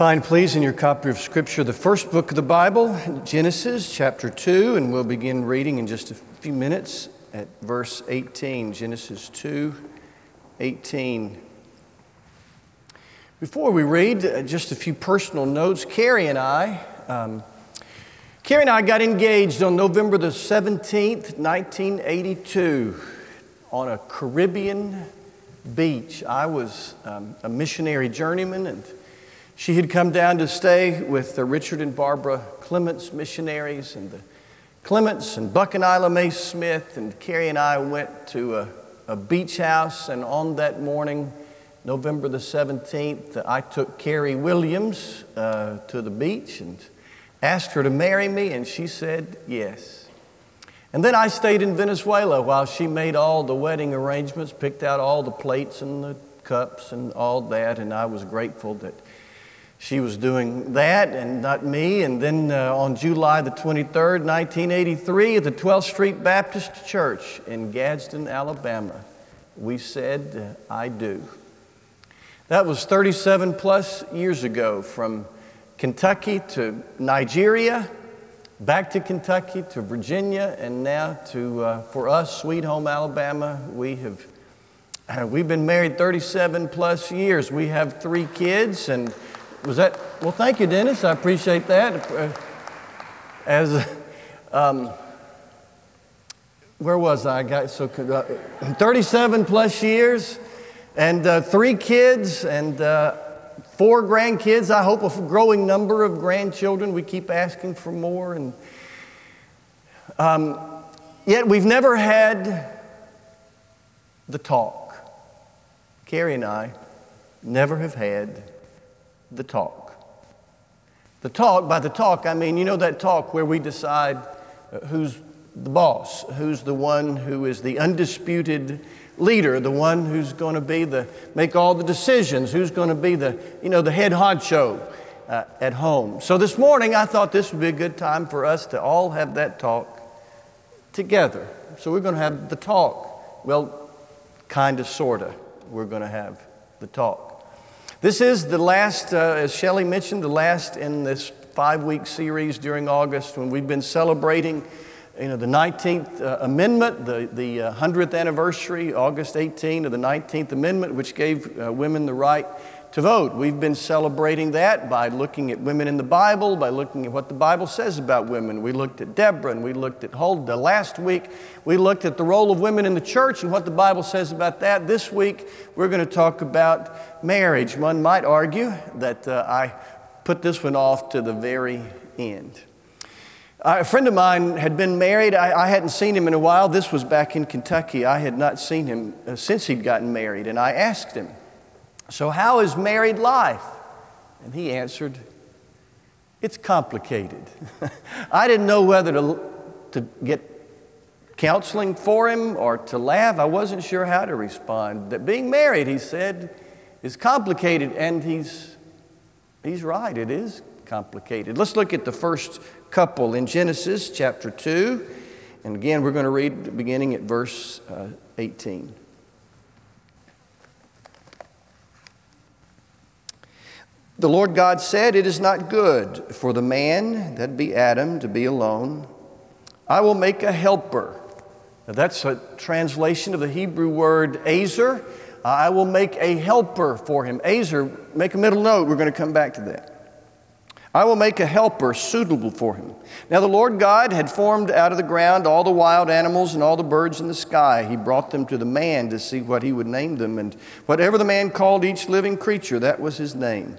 Find, please, in your copy of Scripture the first book of the Bible, Genesis chapter 2, and we'll begin reading in just a few minutes at verse 18. Genesis 2 18. Before we read, uh, just a few personal notes. Carrie and I, um, Carrie and I got engaged on November the 17th, 1982, on a Caribbean beach. I was um, a missionary journeyman and she had come down to stay with the Richard and Barbara Clements missionaries, and the Clements and Buck and Isla Mae Smith, and Carrie and I went to a, a beach house. And on that morning, November the 17th, I took Carrie Williams uh, to the beach and asked her to marry me, and she said yes. And then I stayed in Venezuela while she made all the wedding arrangements, picked out all the plates and the cups and all that, and I was grateful that she was doing that and not me. And then uh, on July the 23rd, 1983, at the 12th Street Baptist Church in Gadsden, Alabama, we said, I do. That was 37 plus years ago from Kentucky to Nigeria, back to Kentucky to Virginia, and now to, uh, for us, Sweet Home, Alabama. We have uh, we've been married 37 plus years. We have three kids and was that? Well, thank you, Dennis. I appreciate that. Uh, as, um, where was I? I got so uh, 37 plus years, and uh, three kids, and uh, four grandkids. I hope a growing number of grandchildren. We keep asking for more, and um, yet we've never had the talk. Carrie and I never have had the talk. The talk, by the talk, I mean, you know that talk where we decide uh, who's the boss, who's the one who is the undisputed leader, the one who's going to be the, make all the decisions, who's going to be the, you know, the head honcho uh, at home. So this morning I thought this would be a good time for us to all have that talk together. So we're going to have the talk. Well, kind of, sort of, we're going to have the talk. This is the last, uh, as Shelley mentioned, the last in this five week series during August when we've been celebrating you know, the 19th uh, Amendment, the, the uh, 100th anniversary, August 18 of the 19th Amendment, which gave uh, women the right to vote. We've been celebrating that by looking at women in the Bible, by looking at what the Bible says about women. We looked at Deborah and we looked at Huldah. Last week, we looked at the role of women in the church and what the Bible says about that. This week, we're going to talk about marriage. One might argue that uh, I put this one off to the very end. A friend of mine had been married. I, I, hadn't seen him in a while. This was back in Kentucky. I had not seen him uh, since he'd gotten married. And I asked him, so, how is married life? And he answered, It's complicated. I didn't know whether to, to get counseling for him or to laugh. I wasn't sure how to respond. That being married, he said, is complicated, and he's, he's right, it is complicated. Let's look at the first couple in Genesis chapter 2. And again, we're going to read beginning at verse uh, 18. The Lord God said, It is not good for the man, that be Adam, to be alone. I will make a helper. Now that's a translation of the Hebrew word azer. I will make a helper for him. Azer, make a middle note, we're going to come back to that. I will make a helper suitable for him. Now, the Lord God had formed out of the ground all the wild animals and all the birds in the sky. He brought them to the man to see what he would name them. And whatever the man called each living creature, that was his name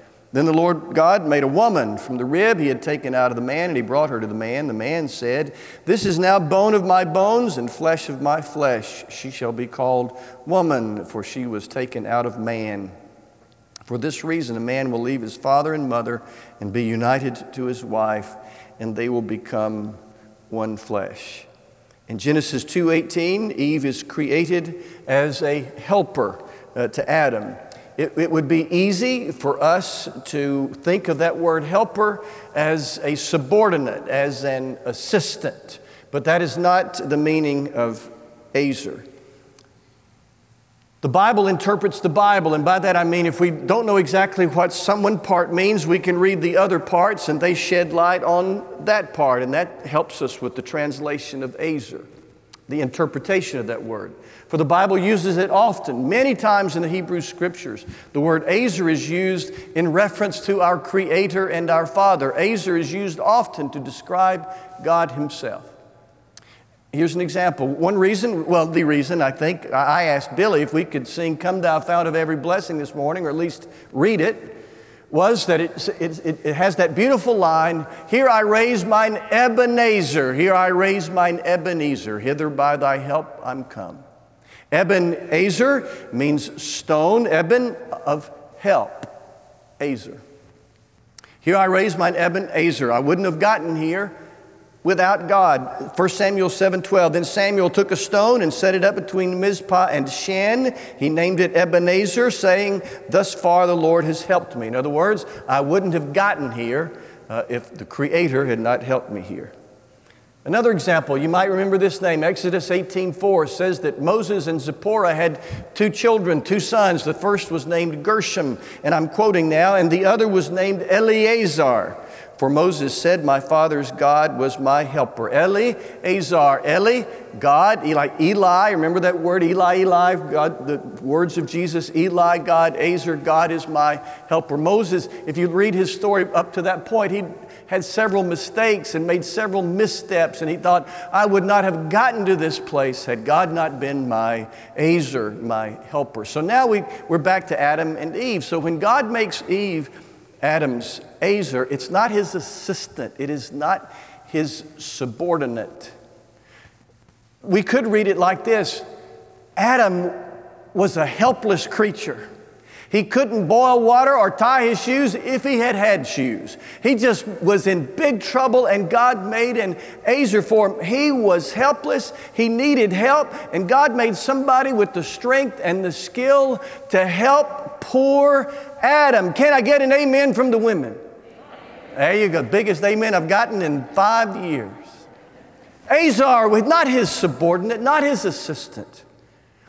Then the Lord God made a woman from the rib he had taken out of the man, and he brought her to the man. The man said, This is now bone of my bones and flesh of my flesh. She shall be called woman, for she was taken out of man. For this reason, a man will leave his father and mother and be united to his wife, and they will become one flesh. In Genesis 2:18, Eve is created as a helper uh, to Adam. It, it, would be easy for us to think of that word helper as a subordinate, as an assistant, but that is not the meaning of Ezer. The Bible interprets the Bible, and by that I mean if we don't know exactly what some one part means, we can read the other parts and they shed light on that part, and that helps us with the translation of Ezer, the interpretation of that word. For the Bible uses it often, many times in the Hebrew Scriptures. The word Ezer is used in reference to our Creator and our Father. Ezer is used often to describe God Himself. Here's an example. One reason, well, the reason I think I asked Billy if we could sing Come Thou Fount of Every Blessing this morning, or at least read it, was that it, it, it, has that beautiful line Here I raise mine Ebenezer, here I raise mine Ebenezer, hither by thy help I'm come. Ebenezer means stone, Eben of help, Azer. Here I raise mine Ebenezer. I wouldn't have gotten here without God. 1 Samuel 7:12. Then Samuel took a stone and set it up between Mizpah and Shen. He named it Ebenezer, saying, "Thus far the Lord has helped me." In other words, I wouldn't have gotten here uh, if the Creator had not helped me here. Another example, you might remember this name. Exodus 18:4 says that Moses and Zipporah had two children, two sons. The first was named Gershom, and I'm quoting now, and the other was named Eleazar. For Moses said, My father's God was my helper. Eli, Azar, Eli, God, Eli, Eli, remember that word, Eli, Eli, God, the words of Jesus, Eli, God, Azar, God is my helper. Moses, if you read his story up to that point, he had several mistakes and made several missteps, and he thought, I would not have gotten to this place had God not been my Azar, my helper. So now we, we're back to Adam and Eve. So when God makes Eve, Adam's Azer, it's not his assistant, it is not his subordinate. We could read it like this Adam was a helpless creature. He couldn't boil water or tie his shoes if he had had shoes. He just was in big trouble, and God made an Azer for him. He was helpless, he needed help, and God made somebody with the strength and the skill to help poor Adam. Can I get an amen from the women? There you go, biggest amen I've gotten in five years. Azar was not his subordinate, not his assistant,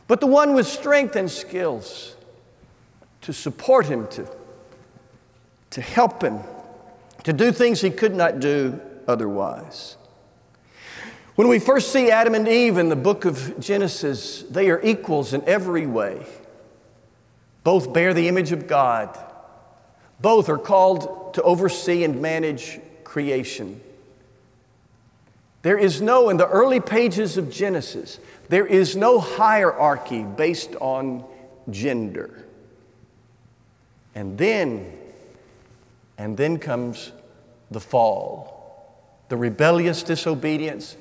but the one with strength and skills to support him, to, to help him, to do things he could not do otherwise. When we first see Adam and Eve in the book of Genesis, they are equals in every way. Both bear the image of God. Both are called to oversee and manage creation. There is no, in the early pages of Genesis, there is no hierarchy based on gender. And then, and then comes the fall, the rebellious disobedience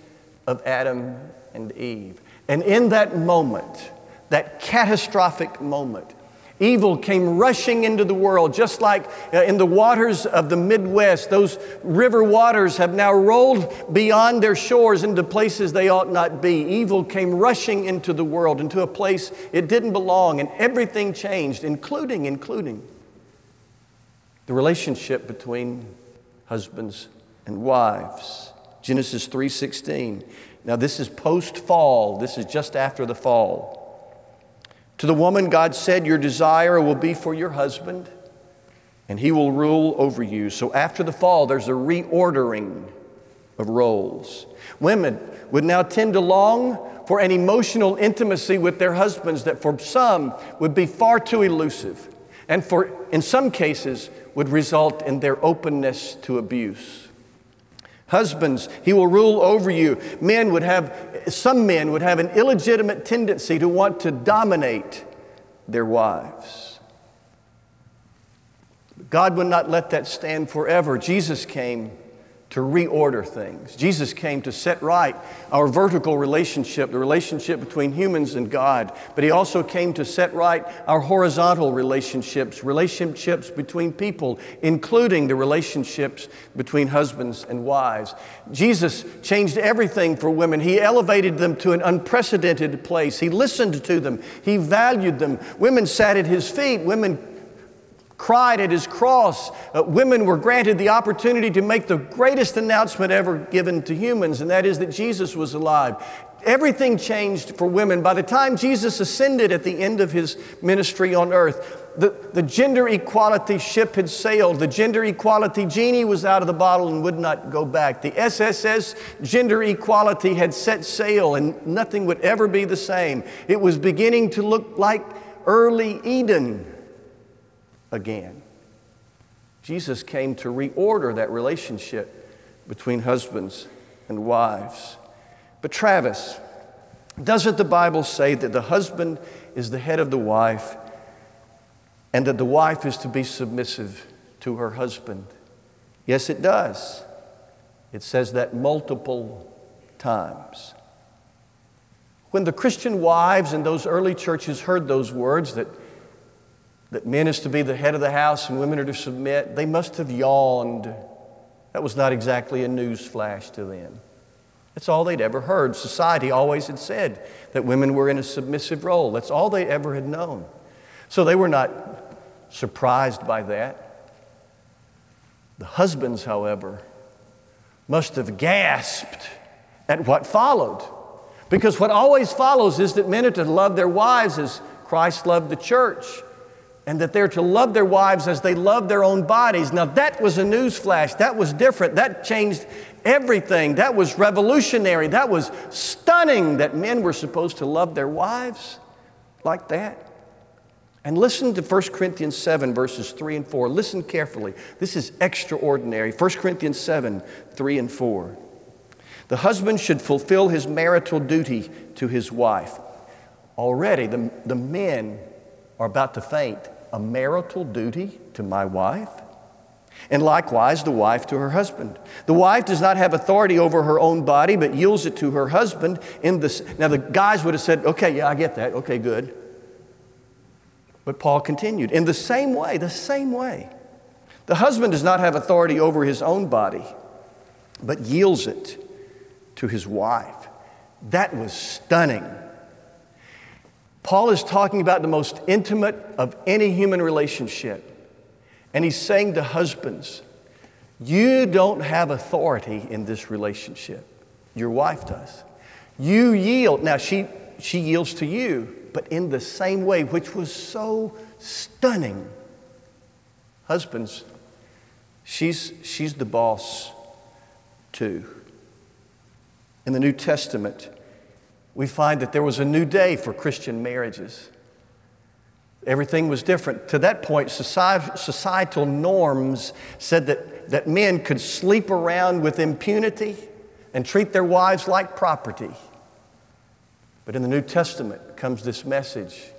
of Adam and Eve. And in that moment, that catastrophic moment, Evil came rushing into the world, just like uh, in the waters of the Midwest. Those river waters have now rolled beyond their shores into places they ought not be. Evil came rushing into the world, into a place it didn't belong, and everything changed, including, including the relationship between husbands and wives. Genesis 3:16. Now this is post fall. This is just after the fall. To the woman, God said, Your desire will be for your husband, and he will rule over you. So after the fall, there's a reordering of roles. Women would now tend to long for an emotional intimacy with their husbands that for some would be far too elusive, and for, in some cases, would result in their openness to abuse. Husbands, he will rule over you. Men would have, some men would have an illegitimate tendency to want to dominate their wives. God would not let that stand forever. Jesus came to reorder things. Jesus came to set right our vertical relationship, the relationship between humans and God, but He also came to set right our horizontal relationships, relationships between people, including the relationships between husbands and wives. Jesus changed everything for women. He elevated them to an unprecedented place. He listened to them, He valued them. Women sat at His feet, women cried at his cross. Uh, women were granted the opportunity to make the greatest announcement ever given to humans, and that is that Jesus was alive. Everything changed for women. By the time Jesus ascended at the end of his ministry on earth, the, the gender equality ship had sailed. The gender equality genie was out of the bottle and would not go back. The SSS gender equality had set sail and nothing would ever be the same. It was beginning to look like early Eden again. Jesus came to reorder that relationship between husbands and wives. But, Travis, doesn't the Bible say that the husband is the head of the wife and that the wife is to be submissive to her husband? Yes, it does. It says that multiple times. When the Christian wives in those early churches heard those words that that men is to be the head of the house and women are to submit, they must have yawned. That was not exactly a news flash to them. That's all they'd ever heard. Society always had said that women were in a submissive role. That's all they ever had known. So they were not surprised by that. The husbands, however, must have gasped at what followed. Because what always follows is that men are to love their wives as Christ loved the church and that they're to love their wives as they love their own bodies. Now, that was a news flash. That was different. That changed everything. That was revolutionary. That was stunning that men were supposed to love their wives like that. And listen to 1 Corinthians 7, verses 3 and 4. Listen carefully. This is extraordinary. 1 Corinthians 7, 3 and 4. The husband should fulfill his marital duty to his wife. Already, the, the men are about to faint a marital duty to my wife? And likewise, the wife to her husband. The wife does not have authority over her own body, but yields it to her husband. In this, now, the guys would have said, okay, yeah, I get that. Okay, good. But Paul continued, in the same way, the same way. The husband does not have authority over his own body, but yields it to his wife. That was stunning. Paul is talking about the most intimate of any human relationship. And he's saying to husbands, you don't have authority in this relationship. Your wife does. You yield. Now, she, she yields to you, but in the same way, which was so stunning. Husbands, she's, she's the boss too. In the New Testament, we find that there was a new day for Christian marriages. Everything was different. To that point, societal norms said that, that men could sleep around with impunity and treat their wives like property. But in the New Testament comes this message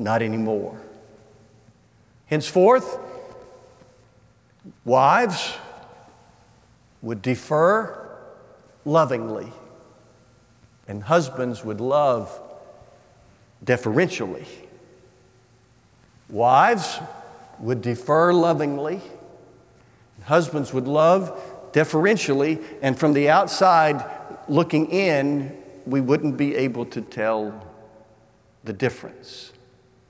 not anymore. Henceforth, wives would defer lovingly and husbands would love deferentially. Wives would defer lovingly, husbands would love deferentially, and from the outside looking in, we wouldn't be able to tell the difference.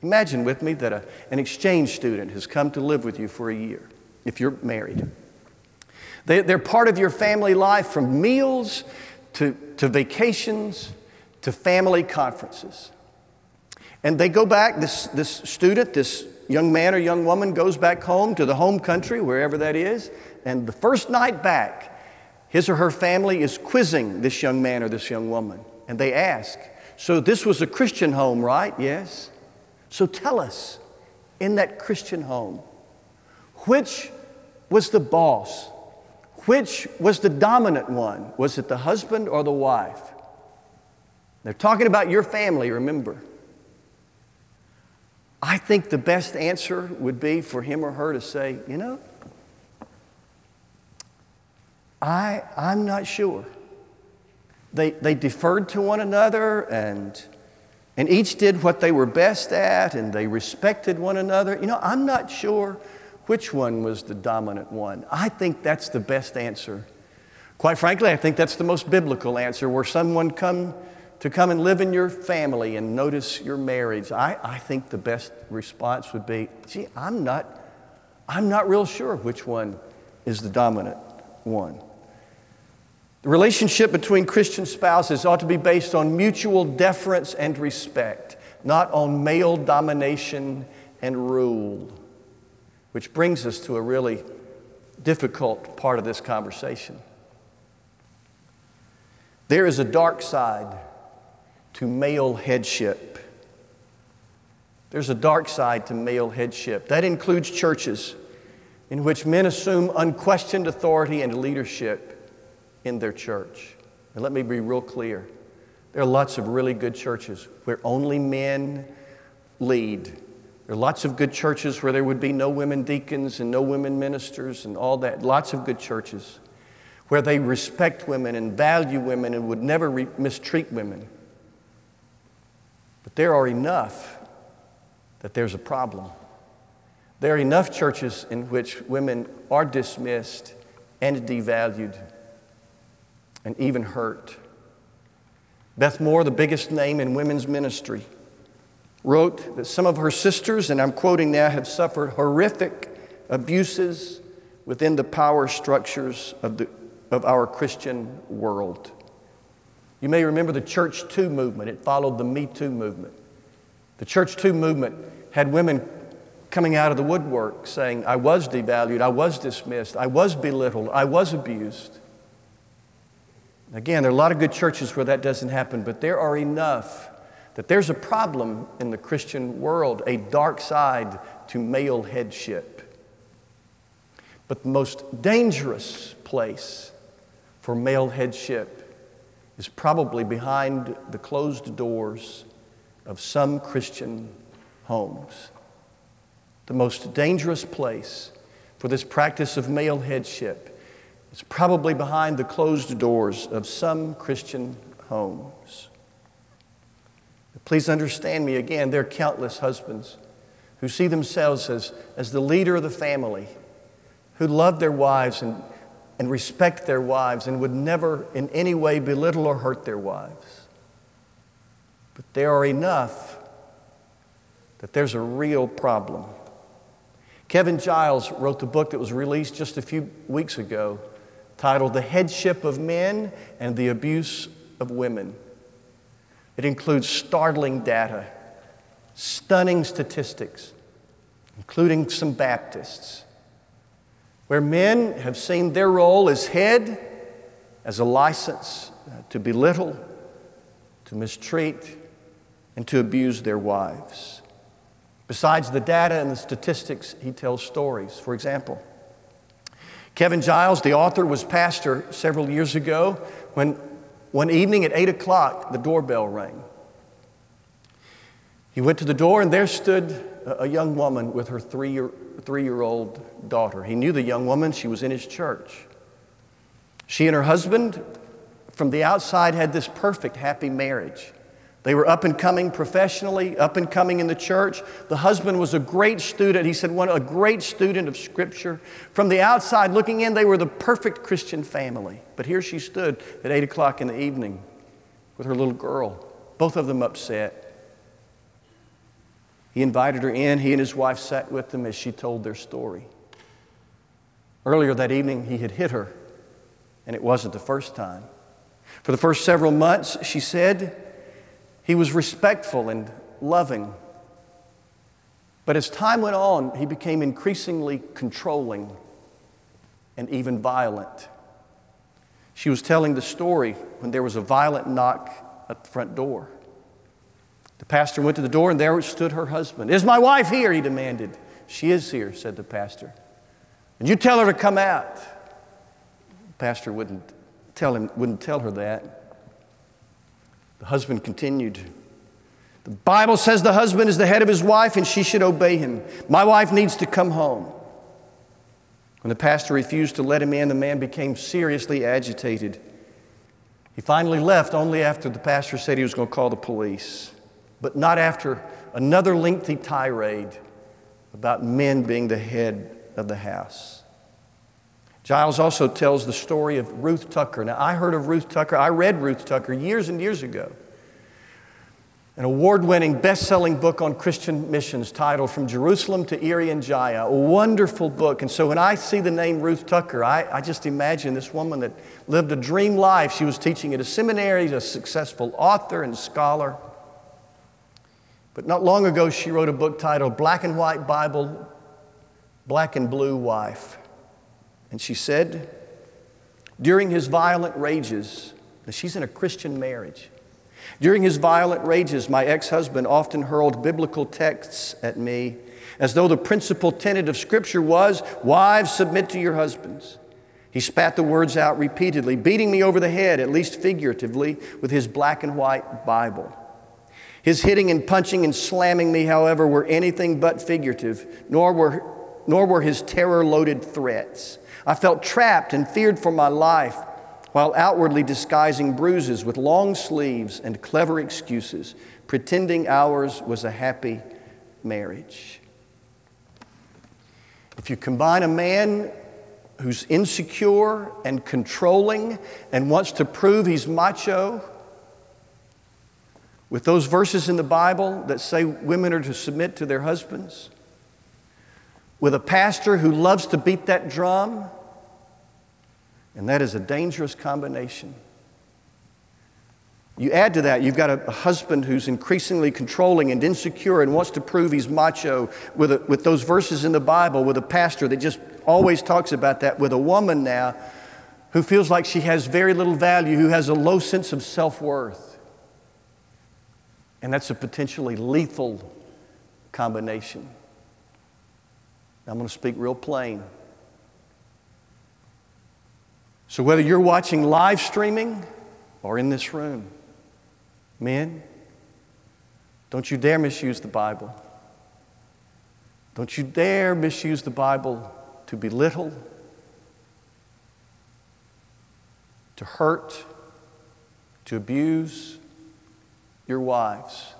Imagine with me that a, an exchange student has come to live with you for a year, if you're married. They, they're part of your family life from meals to, to vacations, to family conferences. And they go back, this, this student, this young man or young woman goes back home to the home country, wherever that is, and the first night back, his or her family is quizzing this young man or this young woman. And they ask, So this was a Christian home, right? Yes. So tell us, in that Christian home, which was the boss? Which was the dominant one? Was it the husband or the wife? They're talking about your family, remember. I think the best answer would be for him or her to say, you know, I, I'm not sure. They, they deferred to one another and, and each did what they were best at and they respected one another. You know, I'm not sure which one was the dominant one. I think that's the best answer. Quite frankly, I think that's the most biblical answer where someone come to come and live in your family and notice your marriage. I, I think the best response would be, gee, I'm not, I'm not real sure which one is the dominant one. The relationship between Christian spouses ought to be based on mutual deference and respect, not on male domination and rule. Which brings us to a really difficult part of this conversation. There is a dark side to male headship. There's a dark side to male headship. That includes churches in which men assume unquestioned authority and leadership in their church. And let me be real clear there are lots of really good churches where only men lead. There are lots of good churches where there would be no women deacons and no women ministers and all that. Lots of good churches where they respect women and value women and would never re- mistreat women. But there are enough that there's a problem. There are enough churches in which women are dismissed and devalued and even hurt. Beth Moore, the biggest name in women's ministry, wrote that some of her sisters, and I'm quoting now, have suffered horrific abuses within the power structures of, the, of our Christian world. You may remember the Church Too movement, it followed the Me Too movement. The Church Too movement had women coming out of the woodwork saying, I was devalued, I was dismissed, I was belittled, I was abused. Again, there are a lot of good churches where that doesn't happen, but there are enough that there's a problem in the Christian world, a dark side to male headship. But the most dangerous place for male headship is probably behind the closed doors of some Christian homes. The most dangerous place for this practice of male headship is probably behind the closed doors of some Christian homes. Please understand me again, there are countless husbands who see themselves as, as the leader of the family, who love their wives and, and respect their wives and would never in any way belittle or hurt their wives. But there are enough that there's a real problem. Kevin Giles wrote the book that was released just a few weeks ago titled The Headship of Men and the Abuse of Women. It includes startling data, stunning statistics, including some Baptists, where men have seen their role as head as a license uh, to belittle, to mistreat, and to abuse their wives. Besides the data and the statistics, he tells stories. For example, Kevin Giles, the author, was pastor several years ago when one evening at 8 o'clock the doorbell rang. He went to the door, and there stood a young woman with her three year, three year old daughter. He knew the young woman, she was in his church. She and her husband, from the outside, had this perfect, happy marriage. They were up and coming professionally, up and coming in the church. The husband was a great student. He said, one, a great student of Scripture. From the outside looking in, they were the perfect Christian family. But here she stood at 8 o'clock in the evening with her little girl, both of them upset. He invited her in. He and his wife sat with them as she told their story. Earlier that evening, he had hit her, and it wasn't the first time. For the first several months, she said, he was respectful and loving. But as time went on, he became increasingly controlling and even violent. She was telling the story when there was a violent knock at the front door. The pastor went to the door, and there stood her husband. Is my wife here? He demanded. She is here, said the pastor. And you tell her to come out. The pastor wouldn't tell him, wouldn't tell her that. The husband continued. The Bible says the husband is the head of his wife and she should obey him. My wife needs to come home. When the pastor refused to let him in, the man became seriously agitated. He finally left only after the pastor said he was going to call the police, but not after another lengthy tirade about men being the head of the house. Giles also tells the story of Ruth Tucker. Now, I heard of Ruth Tucker, I read Ruth Tucker years and years ago. An award winning, best selling book on Christian missions titled From Jerusalem to Irian Jaya, a wonderful book. And so when I see the name Ruth Tucker, I, I just imagine this woman that lived a dream life. She was teaching at a seminary, a successful author and scholar. But not long ago, she wrote a book titled Black and White Bible, Black and Blue Wife. And she said, during his violent rages, she's in a Christian marriage. During his violent rages, my ex husband often hurled biblical texts at me as though the principal tenet of Scripture was wives, submit to your husbands. He spat the words out repeatedly, beating me over the head, at least figuratively, with his black and white Bible. His hitting and punching and slamming me, however, were anything but figurative, nor were, nor were his terror loaded threats. I felt trapped and feared for my life while outwardly disguising bruises with long sleeves and clever excuses, pretending ours was a happy marriage. If you combine a man who's insecure and controlling and wants to prove he's macho with those verses in the Bible that say women are to submit to their husbands, with a pastor who loves to beat that drum and that is a dangerous combination. You add to that, you've got a, husband who's increasingly controlling and insecure and wants to prove he's macho with, a, with those verses in the Bible, with a pastor that just always talks about that, with a woman now who feels like she has very little value, who has a low sense of self worth. And that's a potentially lethal combination. I'm going to speak real plain. So, whether you're watching live streaming or in this room, men, don't you dare misuse the Bible. Don't you dare misuse the Bible to belittle, to hurt, to abuse your wives.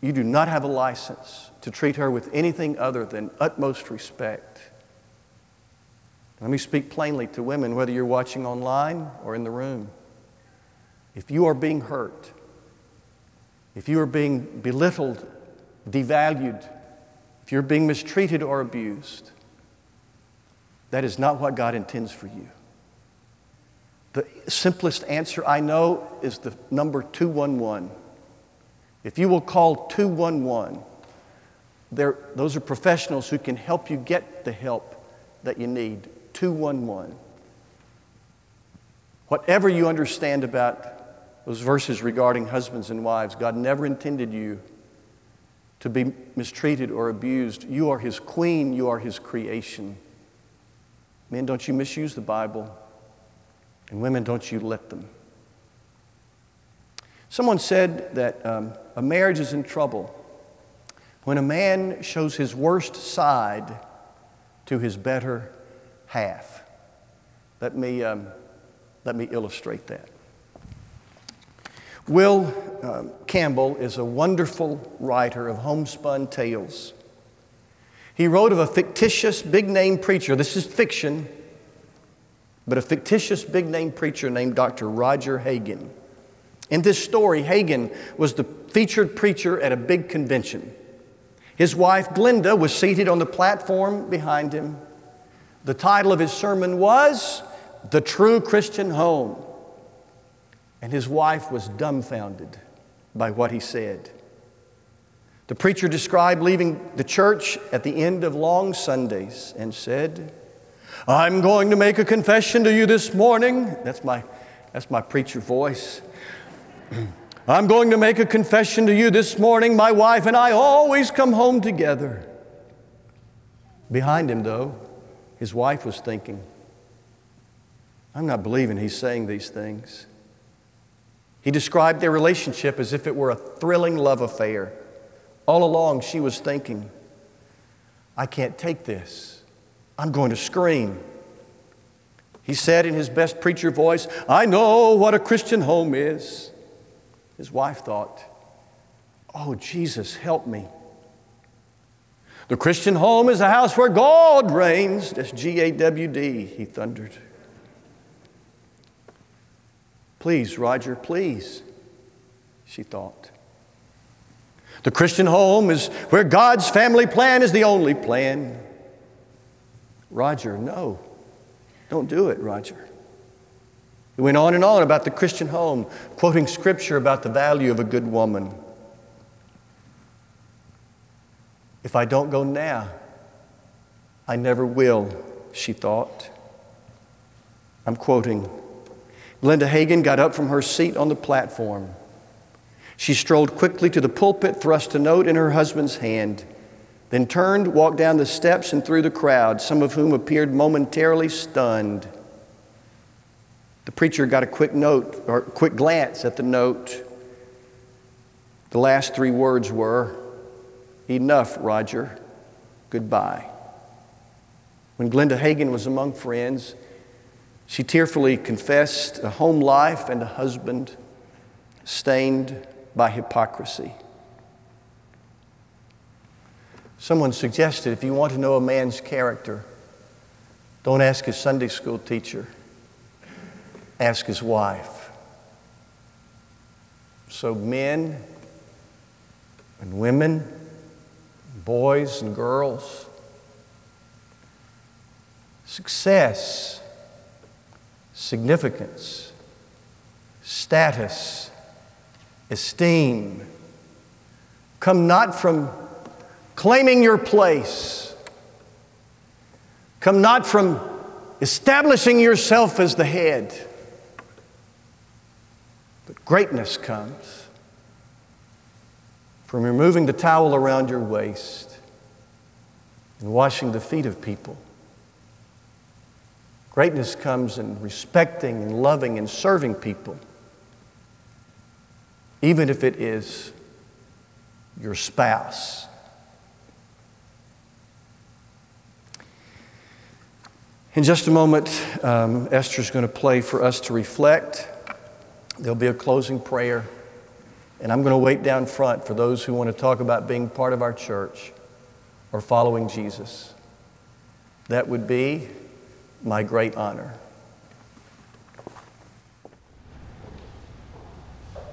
You do not have a license to treat her with anything other than utmost respect. Let me speak plainly to women, whether you're watching online or in the room. If you are being hurt, if you are being belittled, devalued, if you're being mistreated or abused, that is not what God intends for you. The simplest answer I know is the number 211. If you will call 211, those are professionals who can help you get the help that you need 211. Whatever you understand about those verses regarding husbands and wives, God never intended you to be mistreated or abused. You are His queen, you are His creation. Men, don't you misuse the Bible. And women, don't you let them. Someone said that um, a marriage is in trouble when a man shows his worst side to his better half. Let me, um, let me illustrate that. Will um, Campbell is a wonderful writer of homespun tales. He wrote of a fictitious big name preacher. This is fiction, but a fictitious big name preacher named Dr. Roger Hagan. In this story, Hagan was the featured preacher at a big convention. His wife, Glenda, was seated on the platform behind him. The title of his sermon was The True Christian Home. And his wife was dumbfounded by what he said. The preacher described leaving the church at the end of long Sundays and said, I'm going to make a confession to you this morning. That's my, that's my preacher voice. I'm going to make a confession to you this morning. My wife and I always come home together. Behind him, though, his wife was thinking, I'm not believing he's saying these things. He described their relationship as if it were a thrilling love affair. All along, she was thinking, I can't take this. I'm going to scream. He said in his best preacher voice, I know what a Christian home is. His wife thought, Oh, Jesus, help me. The Christian home is a house where God reigns. That's G A W D, he thundered. Please, Roger, please, she thought. The Christian home is where God's family plan is the only plan. Roger, no. Don't do it, Roger. He went on and on about the Christian home, quoting scripture about the value of a good woman. If I don't go now, I never will, she thought. I'm quoting. Glenda Hagin got up from her seat on the platform. She strolled quickly to the pulpit, thrust a note in her husband's hand, then turned, walked down the steps, and through the crowd, some of whom appeared momentarily stunned. The preacher got a quick note or quick glance at the note. The last three words were, Enough, Roger. Goodbye. When Glenda Hagin was among friends, she tearfully confessed a home life and a husband stained by hypocrisy. Someone suggested if you want to know a man's character, don't ask his Sunday school teacher, ask his wife. So, men and women, boys and girls, success, significance, status, esteem come not from claiming your place, come not from establishing yourself as the head, greatness comes from removing the towel around your waist and washing the feet of people. Greatness comes in respecting and loving and serving people even if it is your spouse. In just a moment, um, Esther's going to play for us to reflect. There'll be a closing prayer. And I'm going to wait down front for those who want to talk about being part of our church or following Jesus. That would be my great honor.